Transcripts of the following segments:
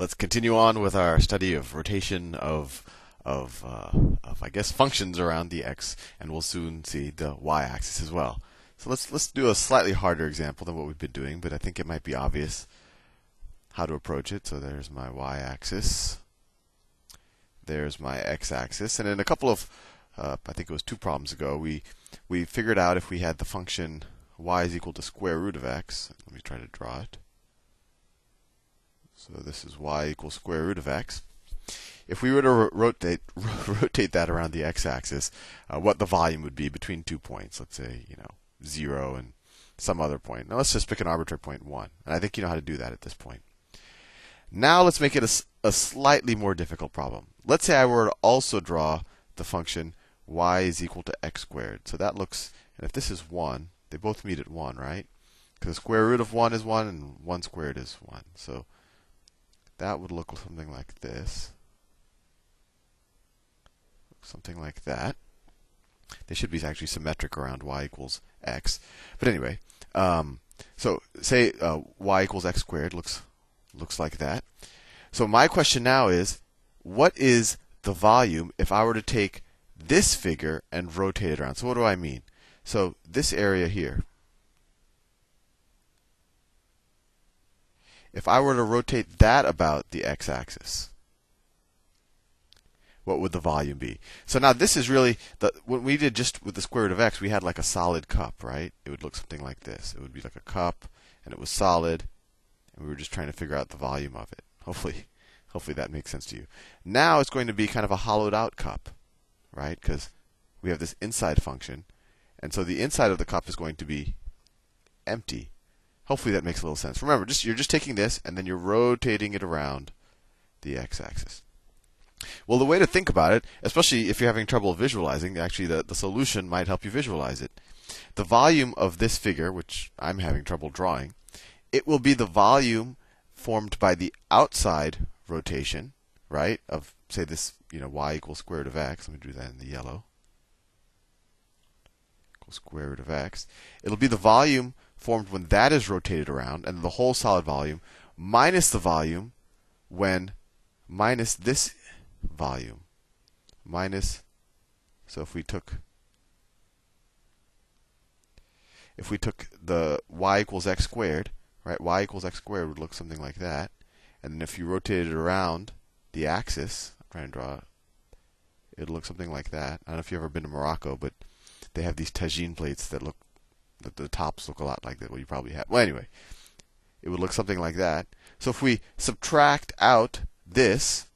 let's continue on with our study of rotation of of, uh, of I guess functions around the x, and we'll soon see the y-axis as well. So let's let's do a slightly harder example than what we've been doing, but I think it might be obvious how to approach it. So there's my y-axis. There's my x-axis, and in a couple of uh, I think it was two problems ago, we we figured out if we had the function y is equal to square root of x. Let me try to draw it. So this is y equals square root of x. If we were to rotate rotate that around the x-axis, uh, what the volume would be between two points, let's say you know zero and some other point. Now let's just pick an arbitrary point one, and I think you know how to do that at this point. Now let's make it a, a slightly more difficult problem. Let's say I were to also draw the function y is equal to x squared. So that looks, and if this is 1, they both meet at 1, right? Because the square root of 1 is 1 and 1 squared is 1. So that would look something like this. Something like that. They should be actually symmetric around y equals x. But anyway, um, so say uh, y equals x squared looks looks like that. So my question now is, what is the volume if I were to take this figure and rotate it around. So what do I mean? So this area here. If I were to rotate that about the x-axis, what would the volume be? So now this is really the what we did just with the square root of x, we had like a solid cup, right? It would look something like this. It would be like a cup and it was solid and we were just trying to figure out the volume of it. Hopefully hopefully that makes sense to you. Now it's going to be kind of a hollowed out cup right? Because we have this inside function. And so the inside of the cup is going to be empty. Hopefully that makes a little sense. Remember, just you're just taking this and then you're rotating it around the x-axis. Well, the way to think about it, especially if you're having trouble visualizing, actually the, the solution might help you visualize it. The volume of this figure, which I'm having trouble drawing, it will be the volume formed by the outside rotation, right, of say this, you know, y equals square root of x. Let me do that in the yellow. Equals square root of x. It'll be the volume formed when that is rotated around, and the whole solid volume minus the volume when minus this volume minus. So if we took if we took the y equals x squared, right? y equals x squared would look something like that. And then if you rotated it around the axis, try and draw it. It'll look something like that. I don't know if you've ever been to Morocco, but they have these tagine plates that look, the, the tops look a lot like that. Well, you probably have. Well, anyway, it would look something like that. So if we subtract out this,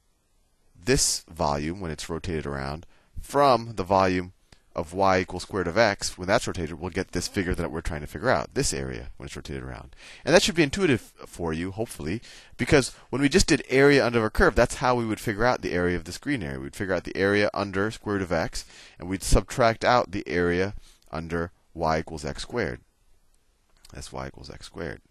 this volume when it's rotated around, from the volume of y equals square root of x, when that's rotated, we'll get this figure that we're trying to figure out, this area when it's rotated around. And that should be intuitive for you, hopefully, because when we just did area under a curve, that's how we would figure out the area of this green area. We'd figure out the area under square root of x, and we'd subtract out the area under y equals x squared. That's y equals x squared.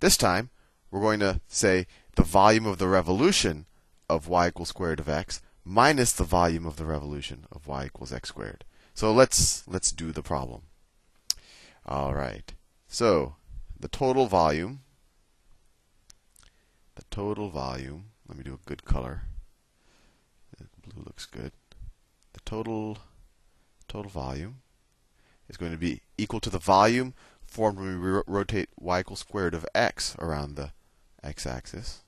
This time, we're going to say the volume of the revolution of y equals square root of x minus the volume of the revolution of y equals x squared. So let's let's do the problem. All right. So the total volume the total volume, let me do a good color. Blue looks good. The total total volume is going to be equal to the volume formed when we rotate y equals square root of x around the x-axis.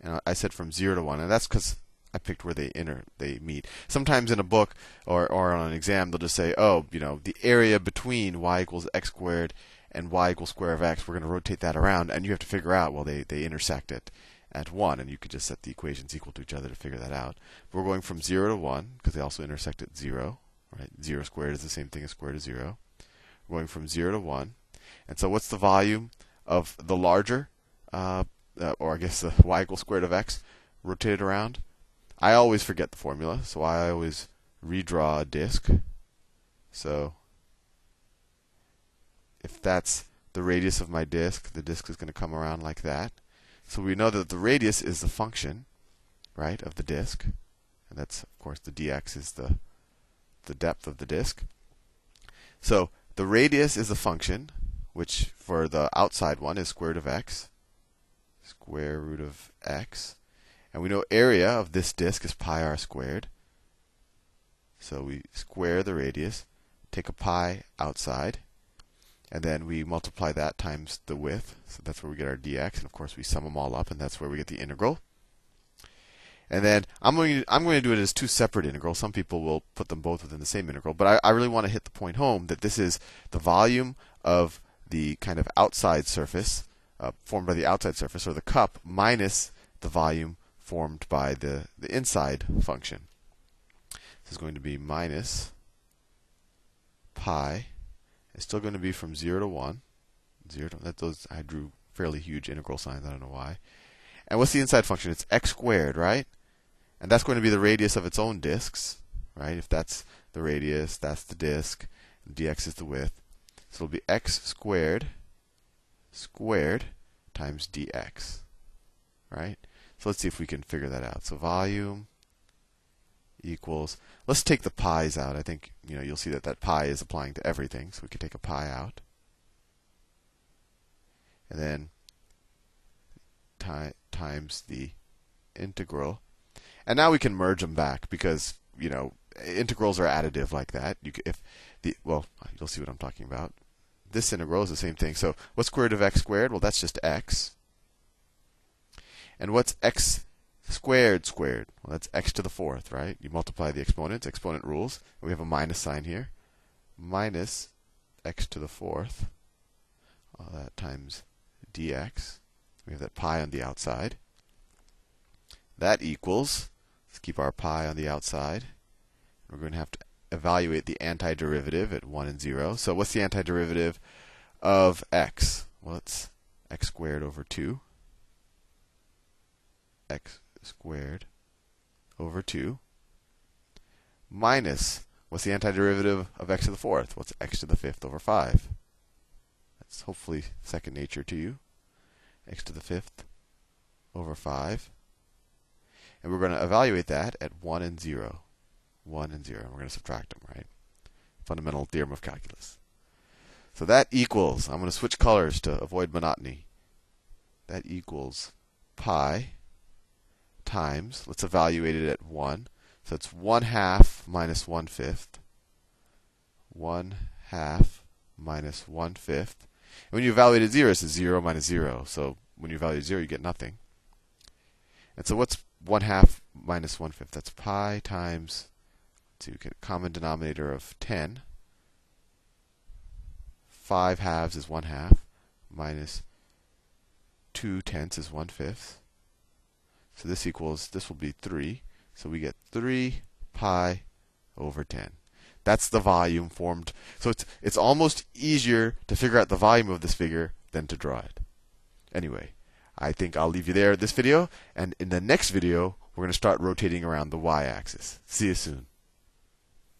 And I said from 0 to 1, and that's because I picked where they enter they meet. Sometimes in a book or or on an exam they'll just say, oh, you know, the area between y equals x squared and y equals square of x, we're going to rotate that around, and you have to figure out well they they intersect at at one, and you could just set the equations equal to each other to figure that out. We're going from zero to one because they also intersect at zero. Right? Zero squared is the same thing as square root of zero. We're going from zero to one, and so what's the volume of the larger, uh, uh, or I guess the y equals square root of x rotated around? I always forget the formula, so I always redraw a disk. So if that's the radius of my disk, the disk is going to come around like that. So we know that the radius is the function, right, of the disk. And that's, of course, the dx is the, the depth of the disk. So the radius is a function, which for the outside one is square root of x. square root of x. And we know area of this disk is pi r squared. So we square the radius, take a pi outside, and then we multiply that times the width. So that's where we get our dx. And of course, we sum them all up, and that's where we get the integral. And then I'm going to, I'm going to do it as two separate integrals. Some people will put them both within the same integral, but I, I really want to hit the point home that this is the volume of the kind of outside surface uh, formed by the outside surface, or the cup, minus the volume formed by the, the inside function. This is going to be minus pi. It's still going to be from 0 to 1. 0 to, that those I drew fairly huge integral signs. I don't know why. And what's the inside function? It's x squared, right? And that's going to be the radius of its own disks, right? If that's the radius, that's the disk, dx is the width. So it'll be x squared squared times dx, right? So let's see if we can figure that out. So volume equals. Let's take the pi's out. I think you know you'll see that that pi is applying to everything, so we can take a pi out, and then times the integral. And now we can merge them back because you know integrals are additive like that. You if the well, you'll see what I'm talking about. This integral is the same thing. So what's square root of x squared? Well, that's just x. And what's x squared squared? Well, that's x to the fourth, right? You multiply the exponents, exponent rules. We have a minus sign here. Minus x to the fourth. All that times dx. We have that pi on the outside. That equals, let's keep our pi on the outside. We're going to have to evaluate the antiderivative at 1 and 0. So what's the antiderivative of x? Well, it's x squared over 2. x squared over 2 minus what's the antiderivative of x to the fourth? What's x to the fifth over 5? That's hopefully second nature to you. x to the fifth over 5. And we're going to evaluate that at 1 and 0. 1 and 0. And We're going to subtract them, right? Fundamental theorem of calculus. So that equals, I'm going to switch colors to avoid monotony. That equals pi times, let's evaluate it at 1. So it's 1 half minus 1 fifth. 1 half minus 1 fifth. And when you evaluate at 0, it's 0 minus 0. So when you evaluate 0, you get nothing. And so what's 1 half minus 1 fifth? That's pi times, so you get a common denominator of 10. 5 halves is 1 half, minus 2 tenths is 1 fifth. So this equals, this will be 3. So we get 3 pi over 10. That's the volume formed. So it's, it's almost easier to figure out the volume of this figure than to draw it. Anyway, I think I'll leave you there this video. And in the next video, we're going to start rotating around the y axis. See you soon.